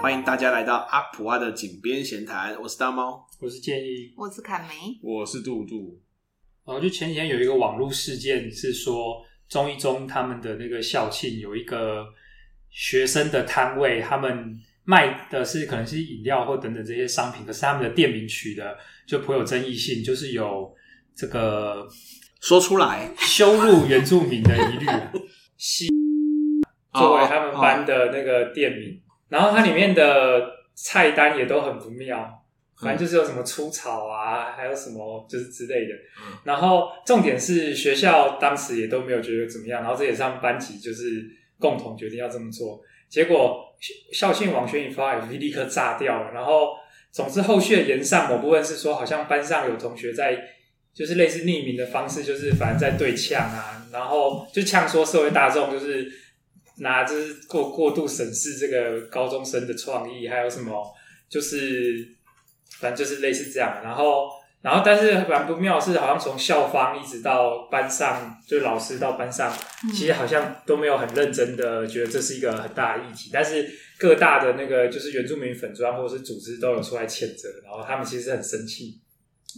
欢迎大家来到阿普阿的井边闲谈，我是大猫，我是建议，我是凯梅，我是杜杜。然后就前几天有一个网络事件，是说中一中他们的那个校庆有一个学生的摊位，他们卖的是可能是饮料或等等这些商品，可是他们的店名取的就颇有争议性，就是有这个说出来羞辱原住民的疑虑，西 作为他们班的那个店名。Oh, oh. 然后它里面的菜单也都很不妙，反正就是有什么粗草啊，还有什么就是之类的。然后重点是学校当时也都没有觉得怎么样，然后这也是他们班级就是共同决定要这么做。结果校庆网宣一发，FB 立刻炸掉了。然后总之后续的延上某部分是说，好像班上有同学在就是类似匿名的方式，就是反正在对呛啊，然后就呛说社会大众就是。拿就是过过度审视这个高中生的创意，还有什么就是反正就是类似这样，然后然后但是蛮不妙的是，好像从校方一直到班上，就是老师到班上，其实好像都没有很认真的觉得这是一个很大的议题，但是各大的那个就是原住民粉砖或者是组织都有出来谴责，然后他们其实很生气。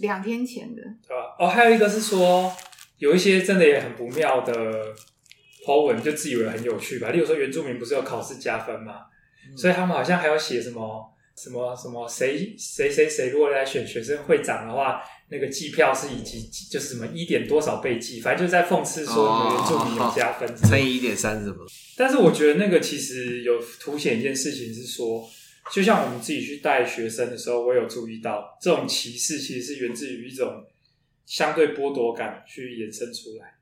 两天前的，对吧？哦，还有一个是说有一些真的也很不妙的。po 文就自以为很有趣吧，例如说原住民不是有考试加分嘛，嗯、所以他们好像还要写什么什么什么谁谁谁谁如果来选学生会长的话，那个计票是以及就是什么一点多少倍计，反正就是在讽刺说原住民有加分乘以一点三什么。但是我觉得那个其实有凸显一件事情是说，就像我们自己去带学生的时候，我有注意到这种歧视其实是源自于一种相对剥夺感去衍生出来，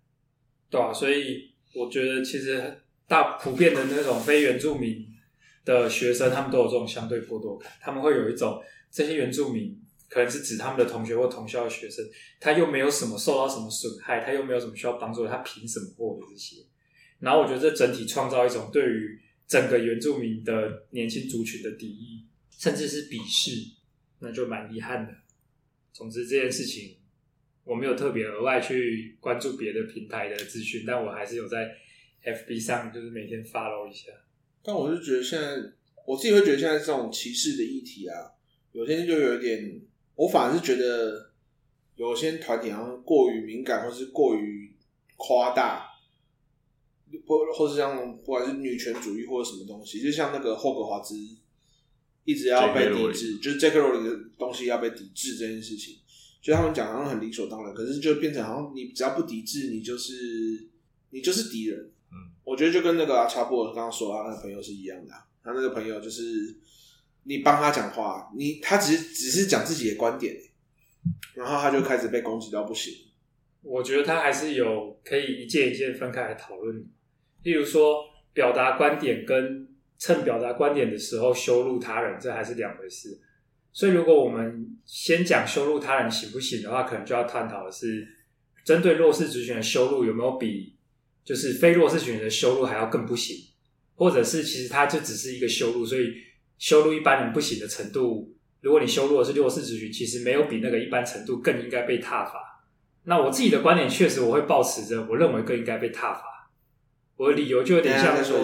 对吧、所以。我觉得其实大普遍的那种非原住民的学生，他们都有这种相对剥夺感。他们会有一种这些原住民可能是指他们的同学或同校的学生，他又没有什么受到什么损害，他又没有什么需要帮助，他凭什么获得这些？然后我觉得这整体创造一种对于整个原住民的年轻族群的敌意，甚至是鄙视，那就蛮遗憾的。总之这件事情。我没有特别额外去关注别的平台的资讯，但我还是有在 FB 上，就是每天 follow 一下。但我是觉得现在，我自己会觉得现在这种歧视的议题啊，有些就有一点，我反而是觉得有些团体好像过于敏感，或是过于夸大，或或是像不管是女权主义或者什么东西，就像那个霍格华兹一直要被抵制，就是 J.K. 罗琳的东西要被抵制这件事情。就他们讲好像很理所当然，可是就变成好像你只要不抵制，你就是你就是敌人。嗯，我觉得就跟那个阿查布尔刚刚说他那个朋友是一样的，他那个朋友就是你帮他讲话，你他只是只是讲自己的观点，然后他就开始被攻击到不行。我觉得他还是有可以一件一件分开来讨论，例如说表达观点跟趁表达观点的时候羞辱他人，这还是两回事。所以，如果我们先讲羞辱他人行不行的话，可能就要探讨的是，针对弱势族群的羞辱有没有比就是非弱势族群的羞辱还要更不行，或者是其实它就只是一个羞辱，所以羞辱一般人不行的程度，如果你羞辱的是弱势族群，其实没有比那个一般程度更应该被挞伐。那我自己的观点确实我会抱持着，我认为更应该被挞伐。我的理由就有点像说，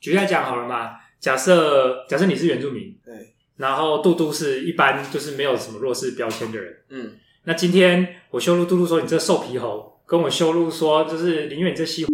举例来讲好了嘛，假设假设你是原住民，对。然后杜杜是一般就是没有什么弱势标签的人，嗯，那今天我羞辱杜杜说你这瘦皮猴，跟我羞辱说就是宁愿你这西，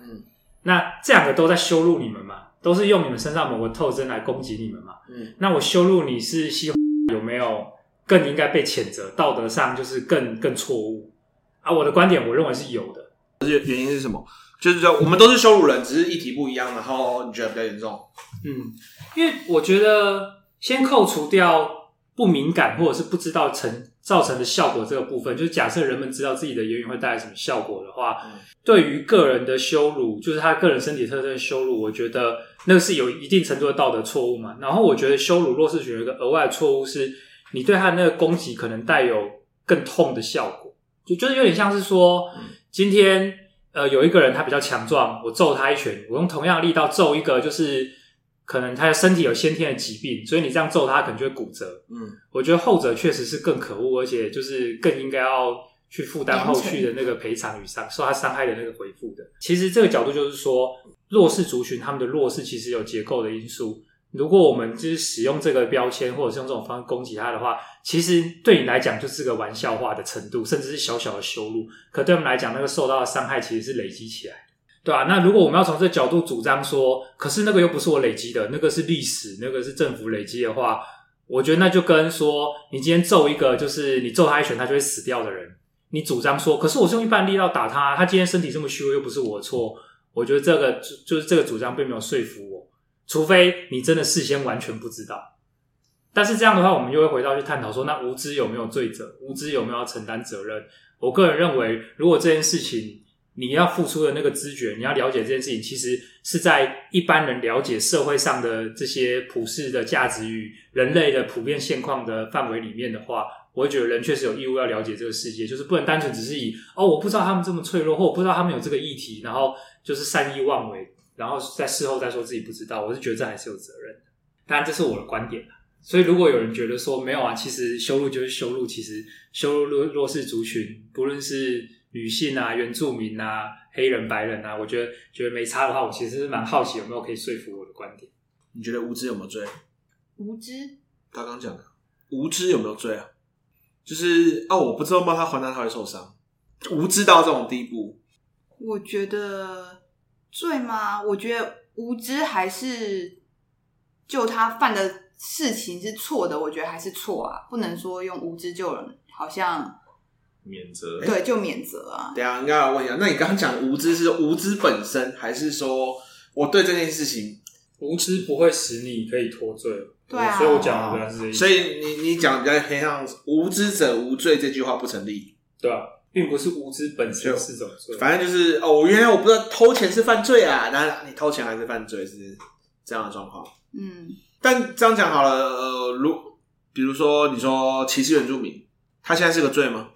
嗯，那这两个都在羞辱你们嘛，都是用你们身上某个特征来攻击你们嘛，嗯，那我羞辱你是西，有没有更应该被谴责？道德上就是更更错误啊？我的观点我认为是有的，而且原因是什么？就是说我们都是羞辱人，只是议题不一样，然后你觉得比较严重？嗯，因为我觉得。先扣除掉不敏感或者是不知道成造成的效果这个部分，就是假设人们知道自己的言语会带来什么效果的话，嗯、对于个人的羞辱，就是他个人身体特征的羞辱，我觉得那个是有一定程度的道德错误嘛。然后我觉得羞辱弱势群有一个额外的错误是，你对他的那个攻击可能带有更痛的效果，就就是有点像是说，嗯、今天呃有一个人他比较强壮，我揍他一拳，我用同样的力道揍一个就是。可能他的身体有先天的疾病，所以你这样揍他，可能就会骨折。嗯，我觉得后者确实是更可恶，而且就是更应该要去负担后续的那个赔偿与伤受他伤害的那个回复的。其实这个角度就是说，弱势族群他们的弱势其实有结构的因素。如果我们就是使用这个标签，或者是用这种方式攻击他的话，其实对你来讲就是个玩笑话的程度，甚至是小小的羞辱。可对我们来讲，那个受到的伤害其实是累积起来，对啊，那如果我们要从这个角度主张说，可是那个又不是我累积的，那个是历史，那个是政府累积的话，我觉得那就跟说你今天揍一个就是你揍他一拳他就会死掉的人，你主张说，可是我是用一般力道打他，他今天身体这么虚弱又不是我的错，我觉得这个就就是这个主张并没有说服我。除非你真的事先完全不知道，但是这样的话，我们又会回到去探讨说，那无知有没有罪责？无知有没有要承担责任？我个人认为，如果这件事情你要付出的那个知觉，你要了解这件事情，其实是在一般人了解社会上的这些普世的价值与人类的普遍现况的范围里面的话，我会觉得人确实有义务要了解这个世界，就是不能单纯只是以哦，我不知道他们这么脆弱，或我不知道他们有这个议题，然后就是善意妄为。然后在事后再说自己不知道，我是觉得这还是有责任的。当然，这是我的观点。所以，如果有人觉得说没有啊，其实修路就是修路，其实修路弱弱势族群，不论是女性啊、原住民啊、黑人、白人啊，我觉得觉得没差的话，我其实是蛮好奇有没有可以说服我的观点。你觉得无知有没有罪？无知？他刚讲的无知有没有罪啊？就是哦，我不知道帮他还他，他会受伤。无知到这种地步，我觉得。罪吗？我觉得无知还是就他犯的事情是错的，我觉得还是错啊，不能说用无知救人，好像免责。对，就免责啊。对啊，应该要问一下，那你刚刚讲无知是无知本身，还是说我对这件事情无知不会使你可以脱罪？对啊，所以我讲的是这意思。所以你你讲比较偏向“无知者无罪”这句话不成立，对啊。并不是无知本身是种罪，反正就是哦，我原来我不知道偷钱是犯罪啊，那你偷钱还是犯罪，是这样的状况。嗯，但这样讲好了，呃，如比如说你说歧视原住民，他现在是个罪吗？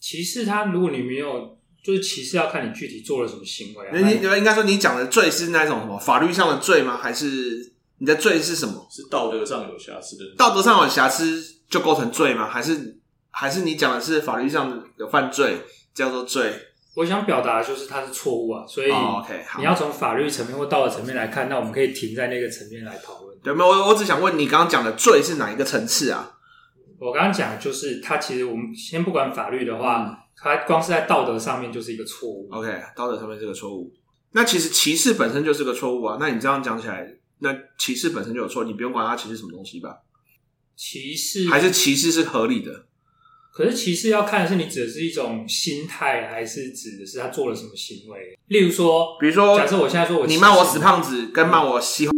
歧视他，如果你没有，就是歧视要看你具体做了什么行为啊。你你应该说你讲的罪是那种什么法律上的罪吗？还是你的罪是什么？是道德上有瑕疵的？道德上有瑕疵就构成罪吗？还是？还是你讲的是法律上的犯罪叫做罪？我想表达的就是它是错误啊，所以，OK 你要从法律层面或道德层面来看，那我们可以停在那个层面来讨论。对，没有，我我只想问你刚刚讲的罪是哪一个层次啊？我刚刚讲就是它其实我们先不管法律的话，嗯、它光是在道德上面就是一个错误。OK，道德上面是个错误。那其实歧视本身就是个错误啊。那你这样讲起来，那歧视本身就有错，你不用管它歧视什么东西吧？歧视还是歧视是合理的？可是歧视要看的是你指的是一种心态，还是指的是他做了什么行为？例如说，比如说，假设我现在说我你骂我死胖子，跟骂我西，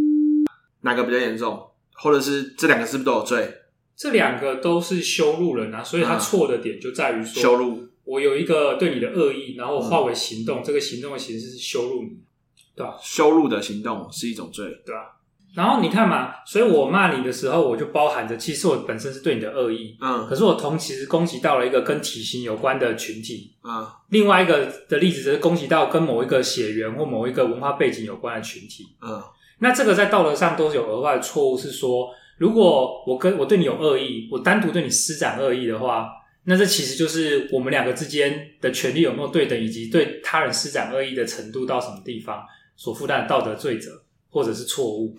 哪个比较严重？或者是这两个是不是都有罪？这两个都是羞辱人啊，所以他错的点就在于说，羞辱我有一个对你的恶意，然后我化为行动，嗯、这个行动的形式是羞辱你，对吧？羞辱的行动是一种罪，对吧？然后你看嘛，所以我骂你的时候，我就包含着，其实我本身是对你的恶意，嗯，可是我同时攻击到了一个跟体型有关的群体，嗯，另外一个的例子就是攻击到跟某一个血缘或某一个文化背景有关的群体，嗯，那这个在道德上都是有额外的错误，是说，如果我跟我对你有恶意，我单独对你施展恶意的话，那这其实就是我们两个之间的权利有没有对等，以及对他人施展恶意的程度到什么地方所负担的道德罪责或者是错误。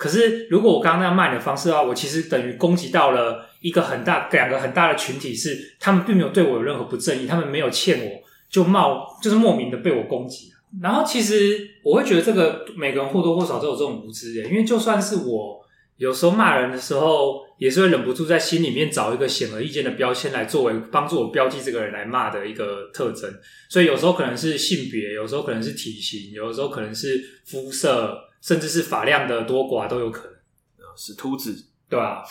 可是，如果我刚刚那样骂你的方式的话，我其实等于攻击到了一个很大、两个很大的群体，是他们并没有对我有任何不正义，他们没有欠我，就冒就是莫名的被我攻击。然后，其实我会觉得这个每个人或多或少都有这种无知的，因为就算是我有时候骂人的时候，也是会忍不住在心里面找一个显而易见的标签来作为帮助我标记这个人来骂的一个特征。所以有时候可能是性别，有时候可能是体型，有的时候可能是肤色。甚至是发量的多寡都有可能，是秃子，对吧？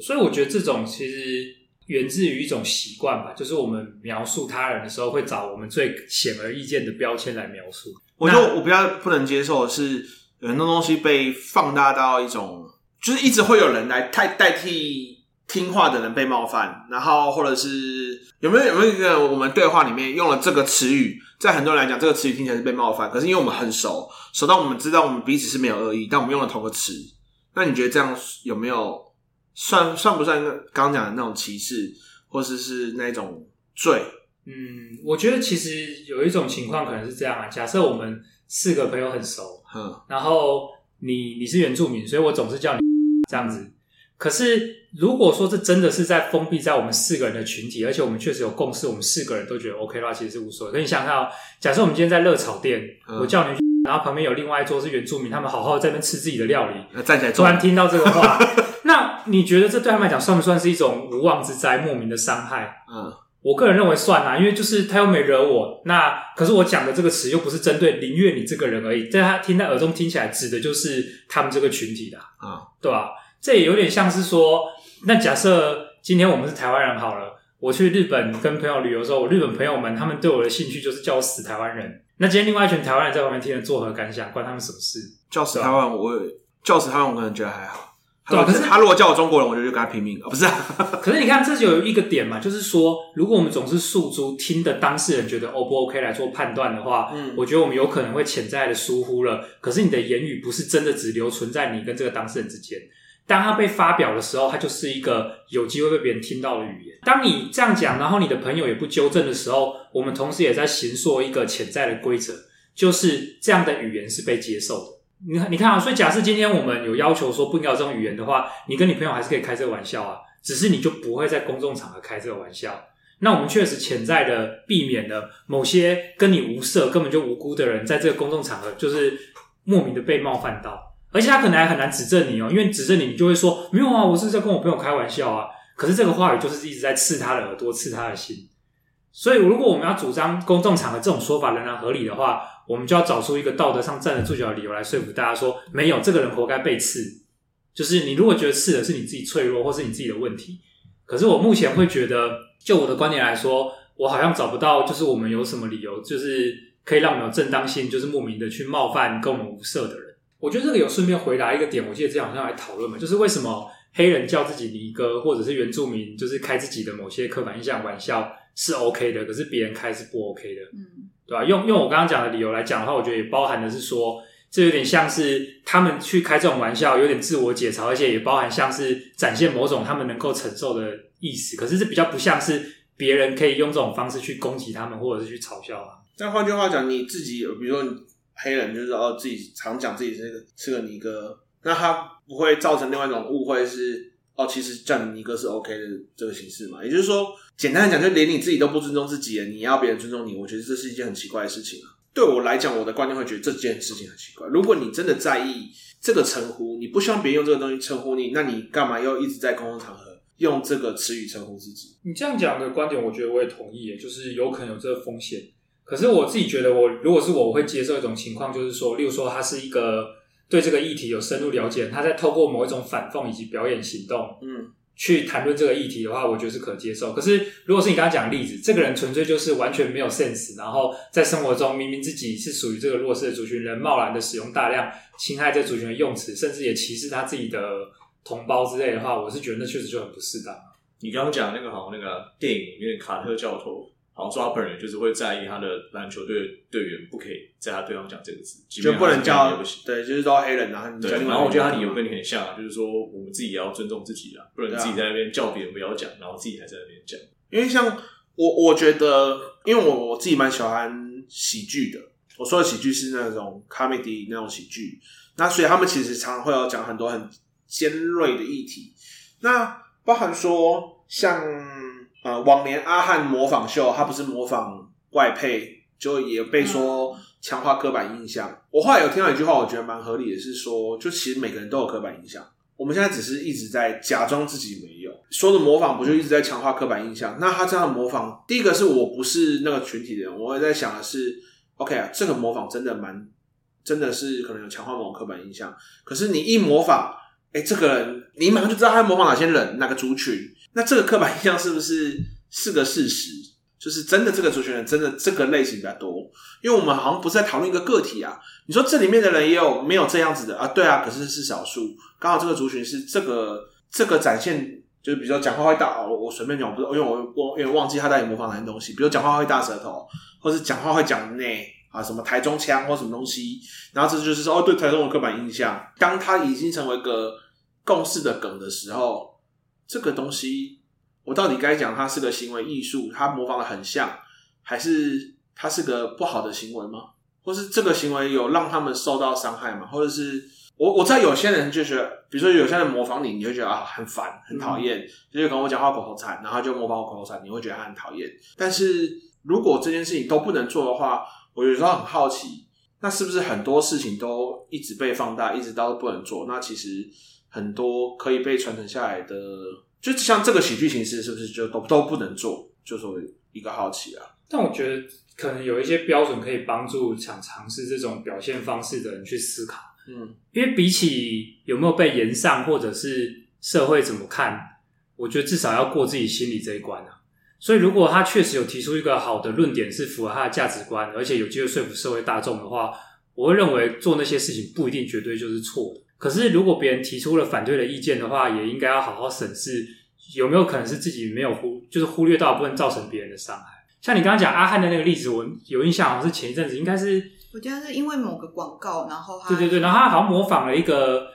所以我觉得这种其实源自于一种习惯吧，就是我们描述他人的时候会找我们最显而易见的标签来描述。我觉得我比较不能接受的是有很多东西被放大到一种，就是一直会有人来代代替听话的人被冒犯，然后或者是有没有有没有一个我们对话里面用了这个词语？在很多人来讲，这个词语听起来是被冒犯，可是因为我们很熟，熟到我们知道我们彼此是没有恶意，但我们用了同个词。那你觉得这样有没有算算不算刚刚讲的那种歧视，或者是，是那种罪？嗯，我觉得其实有一种情况可能是这样啊。假设我们四个朋友很熟，嗯，然后你你是原住民，所以我总是叫你这样子。可是如果说这真的是在封闭在我们四个人的群体，而且我们确实有共识，我们四个人都觉得 OK 的话，其实是无所谓。可你想想看哦，假设我们今天在热炒店，嗯、我叫你，然后旁边有另外一桌是原住民，他们好好在那边吃自己的料理，站起来，突然听到这个话，那你觉得这对他们来讲算不算是一种无妄之灾、莫名的伤害？嗯。我个人认为算啦，因为就是他又没惹我，那可是我讲的这个词又不是针对林月你这个人而已，在他听在耳中听起来指的就是他们这个群体的啊，对吧？这也有点像是说，那假设今天我们是台湾人好了，我去日本跟朋友旅游的时候，我日本朋友们他们对我的兴趣就是叫我死台湾人，那今天另外一群台湾人在外面听了作何感想？关他们什么事？叫死台湾，我叫死台湾，我可能觉得还好。可是他如果叫我中国人，我就就跟他拼命啊！不是啊，可是你看，这就有一个点嘛，就是说，如果我们总是诉诸听的当事人觉得 O 不 OK 来做判断的话，嗯，我觉得我们有可能会潜在的疏忽了。可是你的言语不是真的只留存在你跟这个当事人之间，当他被发表的时候，它就是一个有机会被别人听到的语言。当你这样讲，然后你的朋友也不纠正的时候，我们同时也在形塑一个潜在的规则，就是这样的语言是被接受的。你看，你看啊，所以假设今天我们有要求说不应该有这种语言的话，你跟你朋友还是可以开这个玩笑啊，只是你就不会在公众场合开这个玩笑。那我们确实潜在的避免了某些跟你无涉、根本就无辜的人，在这个公众场合就是莫名的被冒犯到，而且他可能还很难指正你哦，因为指正你，你就会说没有啊，我是在跟我朋友开玩笑啊。可是这个话语就是一直在刺他的耳朵，刺他的心。所以如果我们要主张公众场合这种说法仍然合理的话，我们就要找出一个道德上站得住脚的理由来说服大家说，没有这个人活该被刺。就是你如果觉得刺的是你自己脆弱或是你自己的问题，可是我目前会觉得，就我的观点来说，我好像找不到，就是我们有什么理由，就是可以让我们有正当性，就是莫名的去冒犯跟我们无涉的人。我觉得这个有顺便回答一个点，我记得之前好像来讨论嘛，就是为什么黑人叫自己尼哥，或者是原住民就是开自己的某些刻板印象玩笑是 OK 的，可是别人开是不 OK 的。嗯。对吧？用用我刚刚讲的理由来讲的话，我觉得也包含的是说，这有点像是他们去开这种玩笑，有点自我解嘲，而且也包含像是展现某种他们能够承受的意思。可是这比较不像是别人可以用这种方式去攻击他们，或者是去嘲笑他们。但换句话讲，你自己，比如说黑人，就是哦自己常讲自己是个是个尼哥，那他不会造成另外一种误会是。哦，其实叫尼哥是 OK 的这个形式嘛，也就是说，简单来讲，就连你自己都不尊重自己，你要别人尊重你，我觉得这是一件很奇怪的事情啊。对我来讲，我的观念会觉得这件事情很奇怪。如果你真的在意这个称呼，你不希望别人用这个东西称呼你，那你干嘛要一直在公共场合用这个词语称呼自己？你这样讲的观点，我觉得我也同意，就是有可能有这个风险。可是我自己觉得我，我如果是我，我会接受一种情况，就是说，例如说，他是一个对这个议题有深入了解，他在透过某一种反讽以及表演行动，嗯。去谈论这个议题的话，我觉得是可接受。可是，如果是你刚刚讲的例子，这个人纯粹就是完全没有 sense，然后在生活中明明自己是属于这个弱势的族群人，贸然的使用大量侵害这族群的用词，甚至也歧视他自己的同胞之类的话，我是觉得那确实就很不适当。你刚刚讲那个好像那个电影里面卡特教头。然后说他本人就是会在意他的篮球队队员不可以在他对方讲这个字，就不能叫不行。对，就是说黑人啊。对，然后我觉得他理由跟你很像，就是说我们自己也要尊重自己啊，不能自己在那边叫别人不要讲，然后自己还在那边讲。因为像我，我觉得，因为我我自己蛮喜欢喜剧的。我说的喜剧是那种 comedy 那种喜剧，那所以他们其实常常会有讲很多很尖锐的议题，那包含说像。呃，往年阿汉模仿秀，他不是模仿外配，就也被说强化刻板印象。我后来有听到一句话，我觉得蛮合理的，是说，就其实每个人都有刻板印象，我们现在只是一直在假装自己没有。说的模仿，不就一直在强化刻板印象？那他这样模仿，第一个是我不是那个群体的人，我也在想的是，OK 啊，这个模仿真的蛮，真的是可能有强化某种刻板印象。可是你一模仿，哎、这个人你马上就知道他模仿哪些人，哪个族群。那这个刻板印象是不是是个事实？就是真的，这个族群人真的这个类型比较多，因为我们好像不是在讨论一个个体啊。你说这里面的人也有没有这样子的啊？对啊，可是是少数。刚好这个族群是这个这个展现，就是比如说讲话会大，我我随便讲，不是因为我我因为忘记他到底模仿哪些东西，比如讲话会大舌头，或是讲话会讲内啊什么台中腔或什么东西，然后这就是说哦，对台中的刻板印象，当它已经成为一个共识的梗的时候。这个东西，我到底该讲它是个行为艺术，它模仿的很像，还是它是个不好的行为吗？或是这个行为有让他们受到伤害吗？或者是我我知道有些人就觉得，比如说有些人模仿你，你会觉得啊很烦很讨厌，嗯、就是跟我讲话口头禅，然后就模仿我口头禅，你会觉得他很讨厌。但是如果这件事情都不能做的话，我有时候很好奇，那是不是很多事情都一直被放大，一直到不能做？那其实很多可以被传承下来的，就像这个喜剧形式，是不是就都都不能做？就是一个好奇啊。但我觉得可能有一些标准可以帮助想尝试这种表现方式的人去思考。嗯，因为比起有没有被延上，或者是社会怎么看，我觉得至少要过自己心里这一关啊。所以，如果他确实有提出一个好的论点，是符合他的价值观，而且有机会说服社会大众的话，我会认为做那些事情不一定绝对就是错的。可是，如果别人提出了反对的意见的话，也应该要好好审视有没有可能是自己没有忽，就是忽略到部分造成别人的伤害。像你刚刚讲阿汉的那个例子，我有印象，好像是前一阵子，应该是我觉得是因为某个广告，然后他对对对，然后他好像模仿了一个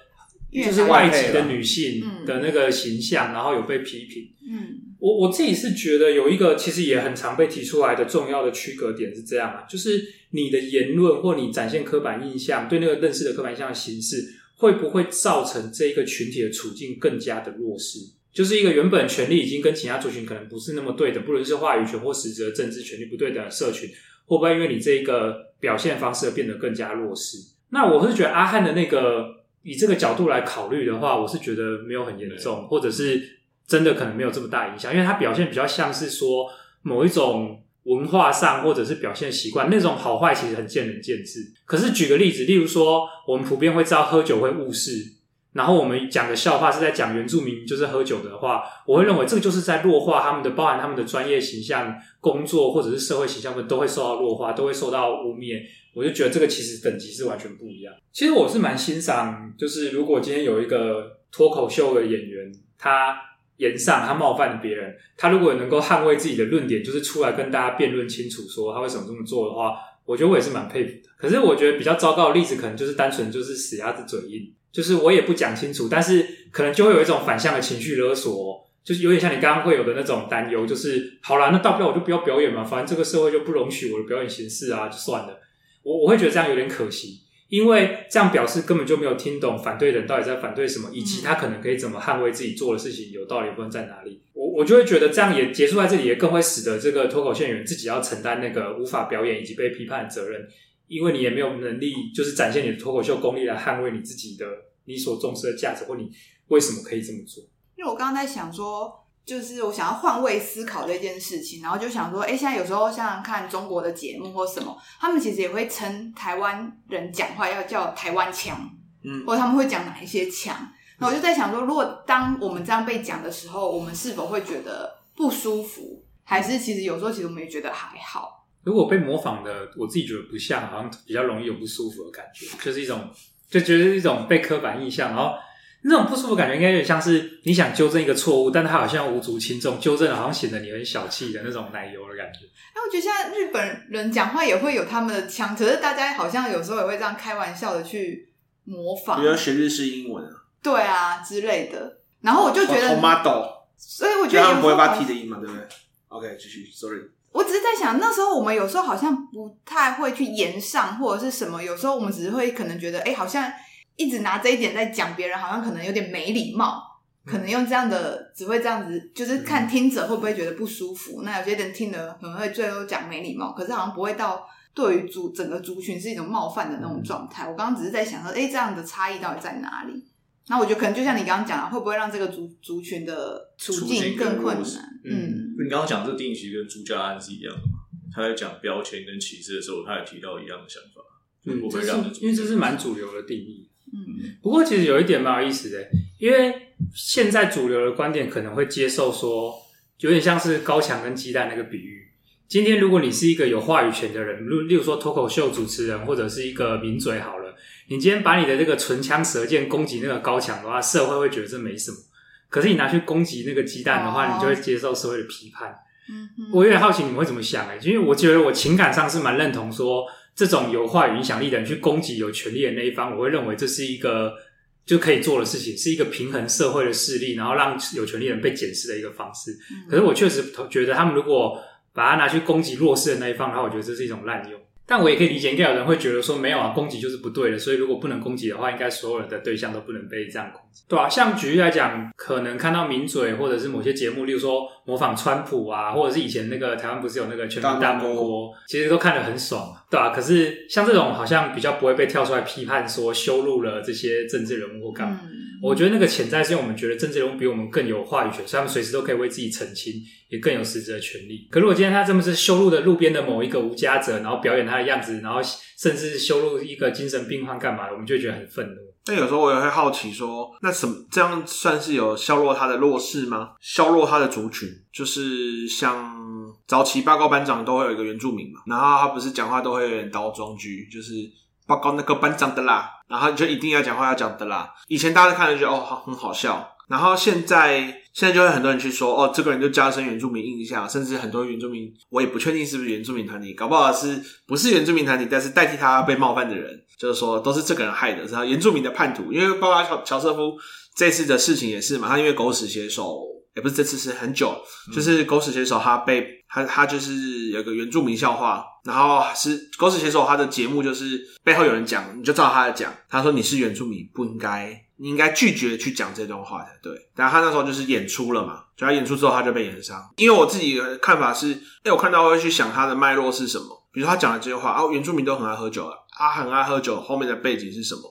就是外籍的女性的那个形象，然后有被批评，嗯。我我自己是觉得有一个其实也很常被提出来的重要的区隔点是这样啊，就是你的言论或你展现刻板印象，对那个认识的刻板印象的形式，会不会造成这一个群体的处境更加的弱势？就是一个原本权利已经跟其他族群可能不是那么对等，不论是话语权或实质的政治权利不对等的社群，会不会因为你这一个表现方式而变得更加弱势？那我是觉得阿汉的那个以这个角度来考虑的话，我是觉得没有很严重，或者是。真的可能没有这么大影响，因为它表现比较像是说某一种文化上或者是表现习惯，那种好坏其实很见仁见智。可是举个例子，例如说我们普遍会知道喝酒会误事，然后我们讲的笑话是在讲原住民就是喝酒的话，我会认为这个就是在弱化他们的，包含他们的专业形象、工作或者是社会形象，都会受到弱化，都会受到污蔑。我就觉得这个其实等级是完全不一样。其实我是蛮欣赏，就是如果今天有一个脱口秀的演员，他。言上他冒犯了别人，他如果能够捍卫自己的论点，就是出来跟大家辩论清楚，说他为什么这么做的话，我觉得我也是蛮佩服的。可是我觉得比较糟糕的例子，可能就是单纯就是死鸭子嘴硬，就是我也不讲清楚，但是可能就会有一种反向的情绪勒索，就是有点像你刚刚会有的那种担忧，就是好啦，那大不了我就不要表演嘛，反正这个社会就不容许我的表演形式啊，就算了。我我会觉得这样有点可惜。因为这样表示根本就没有听懂反对的人到底在反对什么，以及他可能可以怎么捍卫自己做的事情有道理部分在哪里。我我就会觉得这样也结束在这里，也更会使得这个脱口秀演员自己要承担那个无法表演以及被批判的责任，因为你也没有能力就是展现你的脱口秀功力来捍卫你自己的你所重视的价值，或你为什么可以这么做。因为我刚刚在想说。就是我想要换位思考这件事情，然后就想说，哎，现在有时候像看中国的节目或什么，他们其实也会称台湾人讲话要叫台湾腔，嗯，或者他们会讲哪一些腔。那我就在想说，如果当我们这样被讲的时候，我们是否会觉得不舒服？还是其实有时候其实我们也觉得还好？如果被模仿的，我自己觉得不像，好像比较容易有不舒服的感觉，就是一种就觉得是一种被刻板印象，然后。那种不舒服感觉，应该有点像是你想纠正一个错误，但他好像无足轻重，纠正了好像显得你很小气的那种奶油的感觉。哎，我觉得现在日本人讲话也会有他们的腔，可是大家好像有时候也会这样开玩笑的去模仿，比如学日式英文啊，对啊之类的。然后我就觉得所以我觉得他们不会把 T 的音嘛，对不对？OK，继续，Sorry。我只是在想，那时候我们有时候好像不太会去言上或者是什么，有时候我们只是会可能觉得，哎，好像。一直拿这一点在讲别人，好像可能有点没礼貌，可能用这样的只会这样子，就是看听者会不会觉得不舒服。那有些人听了可能会最后讲没礼貌，可是好像不会到对于族整个族群是一种冒犯的那种状态。我刚刚只是在想说，哎，这样的差异到底在哪里？那我觉得可能就像你刚刚讲的，会不会让这个族族群的处境更困难？嗯，你刚刚讲这定义其实跟朱家安是一样的嘛？他在讲标签跟歧视的时候，他也提到一样的想法，嗯，不会让因为这是蛮主流的定义。嗯，不过其实有一点蛮有意思的，因为现在主流的观点可能会接受说，有点像是高墙跟鸡蛋那个比喻。今天如果你是一个有话语权的人，例例如说脱口秀主持人或者是一个名嘴好了，你今天把你的这个唇枪舌剑攻击那个高墙的话，社会会觉得这没什么。可是你拿去攻击那个鸡蛋的话，你就会接受社会的批判。嗯，我有点好奇你们会怎么想哎，因为我觉得我情感上是蛮认同说。这种有话语影响力的人去攻击有权利的那一方，我会认为这是一个就可以做的事情，是一个平衡社会的势力，然后让有权利的人被检视的一个方式。可是我确实觉得，他们如果把它拿去攻击弱势的那一方，然后我觉得这是一种滥用。但我也可以理解，应该有人会觉得说，没有啊，攻击就是不对的，所以如果不能攻击的话，应该所有人的对象都不能被这样攻击，对啊，像举例来讲，可能看到名嘴或者是某些节目，例如说模仿川普啊，或者是以前那个台湾不是有那个全民大闷锅，其实都看得很爽，对吧、啊？可是像这种好像比较不会被跳出来批判说羞辱了这些政治人物或干嘛。嗯我觉得那个潜在是因为我们觉得政治人物比我们更有话语权，所以他们随时都可以为自己澄清，也更有实质的权利。可如果今天他这么是羞辱的路边的某一个无家者，然后表演他的样子，然后甚至羞辱一个精神病患干嘛，我们就会觉得很愤怒。但有时候我也会好奇说，那什么这样算是有削弱他的弱势吗？削弱他的族群，就是像早期报告班长都会有一个原住民嘛，然后他不是讲话都会有点倒装句，就是。报告那个班长的啦，然后你就一定要讲话要讲的啦。以前大家看就觉得哦很好笑，然后现在现在就会很多人去说哦这个人就加深原住民印象，甚至很多原住民我也不确定是不是原住民团体，搞不好是不是原住民团体，但是代替他被冒犯的人，就是说都是这个人害的，是他原住民的叛徒。因为包括乔乔瑟夫这次的事情也是嘛，他因为狗屎写手。也不是这次是很久，就是狗屎写手他被他他就是有个原住民笑话，然后是狗屎写手他的节目就是背后有人讲，你就照他的讲，他说你是原住民不应该，你应该拒绝去讲这段话才对。但他那时候就是演出了嘛，就他演出之后他就被演上。因为我自己的看法是，哎，我看到会去想他的脉络是什么，比如他讲的这些话啊，原住民都很爱喝酒了，他很爱喝酒，后面的背景是什么？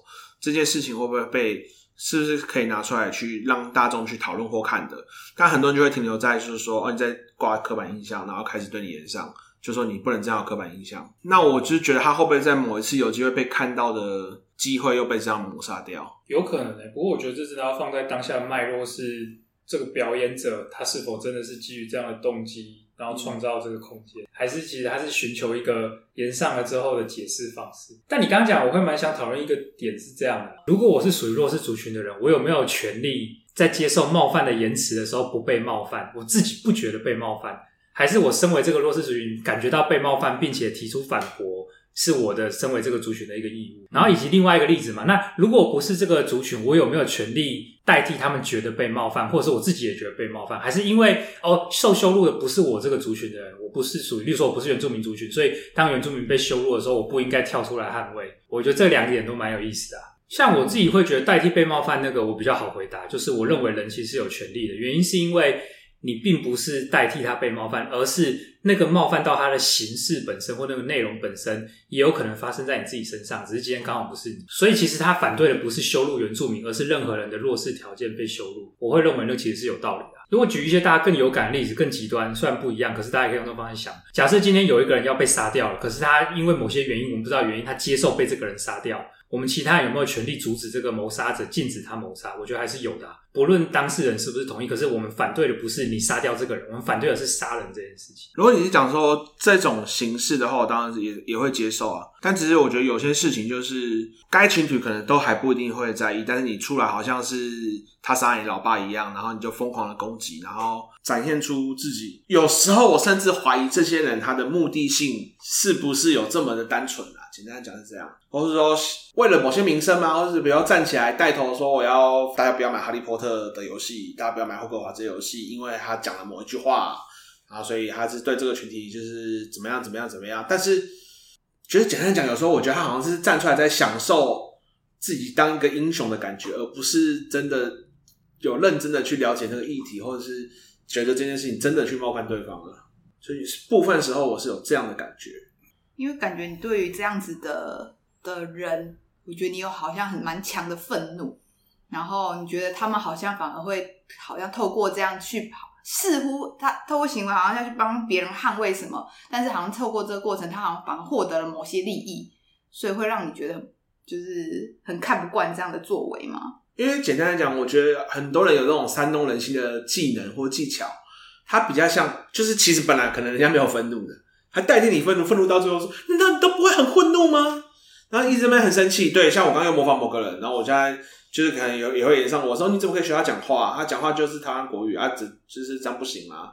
这件事情会不会被？是不是可以拿出来去让大众去讨论或看的？但很多人就会停留在就是说，哦，你在挂刻板印象，然后开始对你炎上，就说你不能这样刻板印象。那我就觉得他会不会在某一次有机会被看到的机会又被这样抹杀掉？有可能诶、不过我觉得这真的要放在当下的脉络是这个表演者他是否真的是基于这样的动机。然后创造这个空间，还是其实他是寻求一个延上了之后的解释方式。但你刚刚讲，我会蛮想讨论一个点是这样的：如果我是属于弱势族群的人，我有没有权利在接受冒犯的言辞的时候不被冒犯？我自己不觉得被冒犯，还是我身为这个弱势族群感觉到被冒犯，并且提出反驳？是我的身为这个族群的一个义务，然后以及另外一个例子嘛，那如果不是这个族群，我有没有权利代替他们觉得被冒犯，或者是我自己也觉得被冒犯？还是因为哦，受羞辱的不是我这个族群的人，我不是属于，例如说我不是原住民族群，所以当原住民被羞辱的时候，我不应该跳出来捍卫？我觉得这两点都蛮有意思的。像我自己会觉得代替被冒犯那个我比较好回答，就是我认为人其实是有权利的，原因是因为。你并不是代替他被冒犯，而是那个冒犯到他的形式本身或那个内容本身，也有可能发生在你自己身上，只是今天刚好不是你。所以其实他反对的不是羞辱原住民，而是任何人的弱势条件被羞辱。我会认为那其实是有道理的。如果举一些大家更有感的例子，更极端，虽然不一样，可是大家可以用这方式想。假设今天有一个人要被杀掉了，可是他因为某些原因，我们不知道原因，他接受被这个人杀掉。我们其他人有没有权利阻止这个谋杀者，禁止他谋杀？我觉得还是有的，不论当事人是不是同意。可是我们反对的不是你杀掉这个人，我们反对的是杀人这件事情。如果你是讲说这种形式的话，我当然也也会接受啊。但只是我觉得有些事情就是该群体可能都还不一定会在意，但是你出来好像是他杀你老爸一样，然后你就疯狂的攻击，然后展现出自己。有时候我甚至怀疑这些人他的目的性是不是有这么的单纯啊？简单讲是这样，或是说为了某些名声吗？或是比如站起来带头说我要大家不要买哈利波特的游戏，大家不要买霍格华兹游戏，因为他讲了某一句话，啊所以他是对这个群体就是怎么样怎么样怎么样。但是觉得简单讲，有时候我觉得他好像是站出来在享受自己当一个英雄的感觉，而不是真的有认真的去了解那个议题，或者是觉得这件事情真的去冒犯对方了。所以部分时候我是有这样的感觉。因为感觉你对于这样子的的人，我觉得你有好像很蛮强的愤怒，然后你觉得他们好像反而会好像透过这样去跑，似乎他透过行为好像要去帮别人捍卫什么，但是好像透过这个过程，他好像反而获得了某些利益，所以会让你觉得就是很看不惯这样的作为吗？因为简单来讲，我觉得很多人有这种煽动人心的技能或技巧，他比较像，就是其实本来可能人家没有愤怒的。还代替你愤怒，愤怒到最后说，那你都不会很愤怒吗？然后一直没很生气。对，像我刚刚又模仿某个人，然后我现在就是可能有也会演上我说，你怎么可以学他讲话？他讲话就是台湾国语啊，只就是这样不行吗？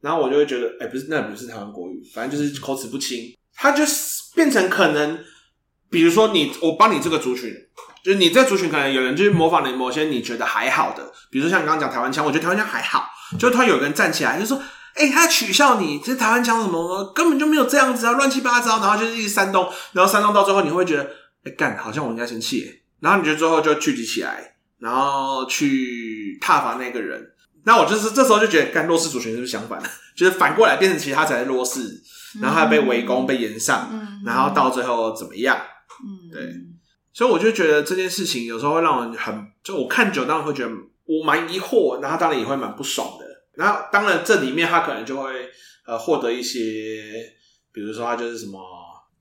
然后我就会觉得，哎、不是，那不是台湾国语，反正就是口齿不清。他就是变成可能，比如说你，我帮你这个族群，就是你这族群可能有人就是模仿你某些你觉得还好的，比如说像你刚刚讲台湾腔，我觉得台湾腔还好，就突然有个人站起来就说。哎、欸，他取笑你，这台湾腔什么，根本就没有这样子啊，乱七八糟，然后就是一直煽动，然后煽动到最后，你会觉得，哎、欸，干，好像我应该生气，然后你就最后就聚集起来，然后去挞伐那个人。那我就是这时候就觉得，干弱势族群是不是相反的？就是反过来变成其实他才是弱势，然后他被围攻、被延上，然后到最后怎么样？嗯，对。所以我就觉得这件事情有时候会让人很，就我看久当然会觉得我蛮疑惑，然后当然也会蛮不爽的。然后当然这里面他可能就会呃获得一些，比如说他就是什么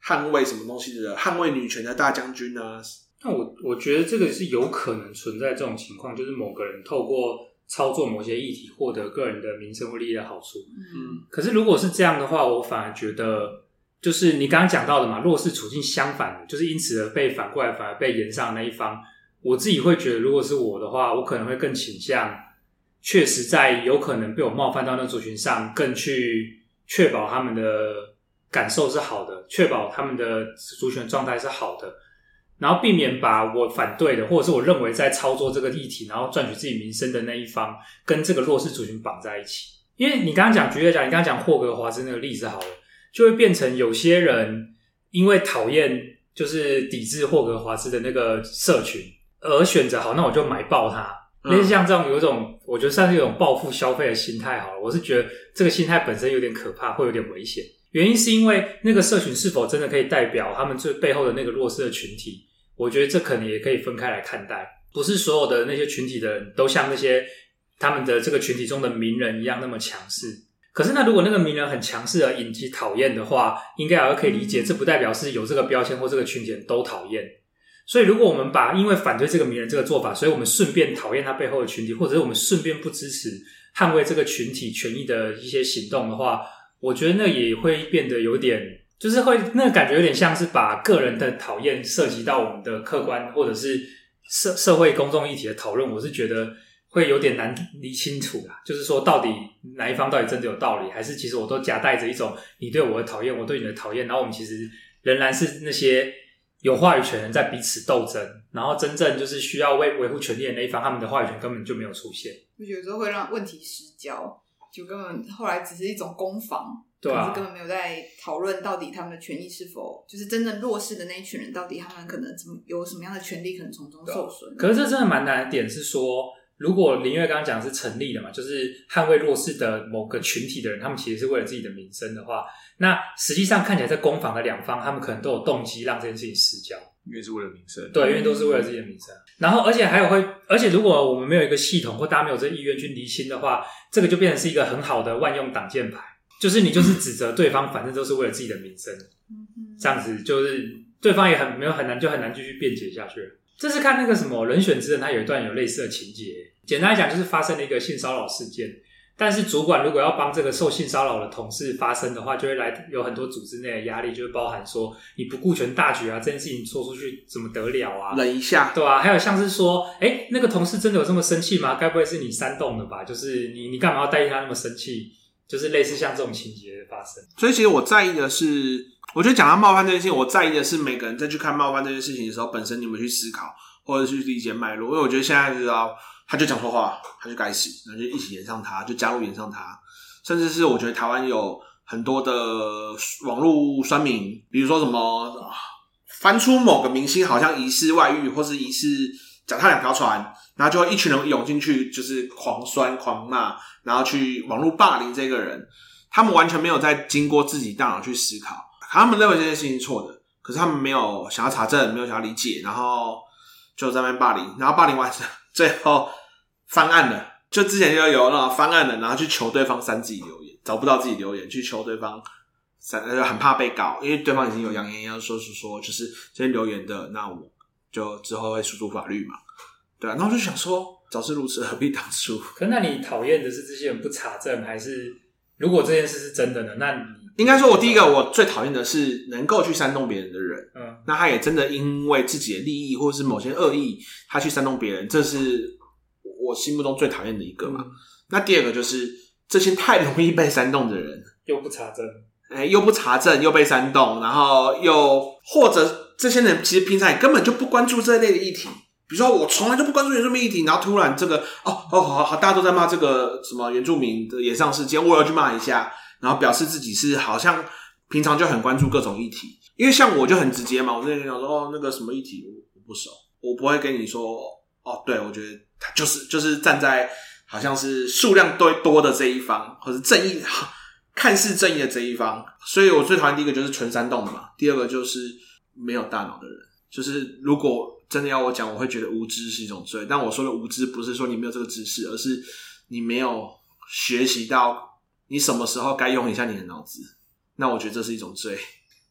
捍卫什么东西的捍卫女权的大将军啊。那我我觉得这个是有可能存在这种情况，就是某个人透过操作某些议题获得个人的名声或利益的好处。嗯，可是如果是这样的话，我反而觉得。就是你刚刚讲到的嘛，弱势处境相反的，就是因此而被反过来反而被延上的那一方，我自己会觉得，如果是我的话，我可能会更倾向，确实在有可能被我冒犯到那族群上，更去确保他们的感受是好的，确保他们的族群状态是好的，然后避免把我反对的，或者是我认为在操作这个议题，然后赚取自己名声的那一方，跟这个弱势族群绑在一起。因为你刚刚讲，举例讲，你刚刚讲霍格华兹那个例子好了。就会变成有些人因为讨厌，就是抵制霍格华兹的那个社群，而选择好，那我就买爆它。类似像这种有一种，我觉得算是一种报复消费的心态。好了，我是觉得这个心态本身有点可怕，会有点危险。原因是因为那个社群是否真的可以代表他们最背后的那个弱势的群体？我觉得这可能也可以分开来看待。不是所有的那些群体的人都像那些他们的这个群体中的名人一样那么强势。可是，那如果那个名人很强势而引起讨厌的话，应该也可以理解，这不代表是有这个标签或这个群体人都讨厌。所以，如果我们把因为反对这个名人这个做法，所以我们顺便讨厌他背后的群体，或者是我们顺便不支持捍卫这个群体权益的一些行动的话，我觉得那也会变得有点，就是会那感觉有点像是把个人的讨厌涉及到我们的客观或者是社社会公众议题的讨论。我是觉得。会有点难理清楚啦，就是说到底哪一方到底真的有道理，还是其实我都夹带着一种你对我的讨厌，我对你的讨厌，然后我们其实仍然是那些有话语权人在彼此斗争，然后真正就是需要为维护权利的那一方，他们的话语权根本就没有出现。我觉得有时候会让问题失焦，就根本后来只是一种攻防，对啊，可是根本没有在讨论到底他们的权益是否就是真正弱势的那一群人，到底他们可能怎么有什么样的权利可能从中受损。可是这真的蛮难的点是说。如果林月刚刚讲是成立的嘛，就是捍卫弱势的某个群体的人，他们其实是为了自己的名声的话，那实际上看起来在攻防的两方，他们可能都有动机让这件事情失焦，因为是为了名声。对，因为都是为了自己的名声。然后，而且还有会，而且如果我们没有一个系统或大家没有这意愿去厘清的话，这个就变成是一个很好的万用挡箭牌，就是你就是指责对方，反正都是为了自己的名声，这样子就是对方也很没有很难就很难继续辩解下去了。这是看那个什么人选之人，他有一段有类似的情节。简单来讲，就是发生了一个性骚扰事件，但是主管如果要帮这个受性骚扰的同事发声的话，就会来有很多组织内的压力，就会包含说你不顾全大局啊，这件事情说出去怎么得了啊？忍一下，对啊，还有像是说，哎，那个同事真的有这么生气吗？该不会是你煽动的吧？就是你你干嘛要代替他那么生气？就是类似像这种情节的发生。所以其实我在意的是。我觉得讲到冒犯这件事情，我在意的是每个人在去看冒犯这件事情的时候，本身你有没有去思考或者去理解脉络？因为我觉得现在知道，他就讲错话，他就该死，那就一起炎上他，就加入炎上他，甚至是我觉得台湾有很多的网络酸民，比如说什么翻出某个明星好像疑似外遇，或是疑似脚踏两条船，然后就会一群人涌进去，就是狂酸狂骂，然后去网络霸凌这个人，他们完全没有在经过自己大脑去思考。他们认为这件事情是错的，可是他们没有想要查证，没有想要理解，然后就在那边霸凌，然后霸凌完之后，最后翻案了。就之前就有那种翻案了，然后去求对方删自己留言，找不到自己留言，去求对方删，很怕被告，因为对方已经有扬言要说是说，就是这些留言的，那我就之后会诉诸法律嘛。对啊，那我就想说，早知如此，何必当初？可那你讨厌的是这些人不查证，还是如果这件事是真的呢？那你？应该说，我第一个我最讨厌的是能够去煽动别人的人。嗯，那他也真的因为自己的利益或者是某些恶意，他去煽动别人，这是我心目中最讨厌的一个嘛。嗯、那第二个就是这些太容易被煽动的人，又不查证，哎、欸，又不查证，又被煽动，然后又或者这些人其实平常也根本就不关注这类的议题，比如说我从来就不关注原住民议题，然后突然这个哦哦好好，大家都在骂这个什么原住民的野上事件，我要去骂一下，然后表示自己是好像平常就很关注各种议题。因为像我就很直接嘛，我之前跟你讲说哦那个什么议题我不熟，我不会跟你说哦，对我觉得他就是就是站在好像是数量多多的这一方，或是正义 看似正义的这一方，所以我最讨厌第一个就是纯煽动的嘛，第二个就是没有大脑的人，就是如果。真的要我讲，我会觉得无知是一种罪。但我说的无知，不是说你没有这个知识，而是你没有学习到你什么时候该用一下你的脑子。那我觉得这是一种罪。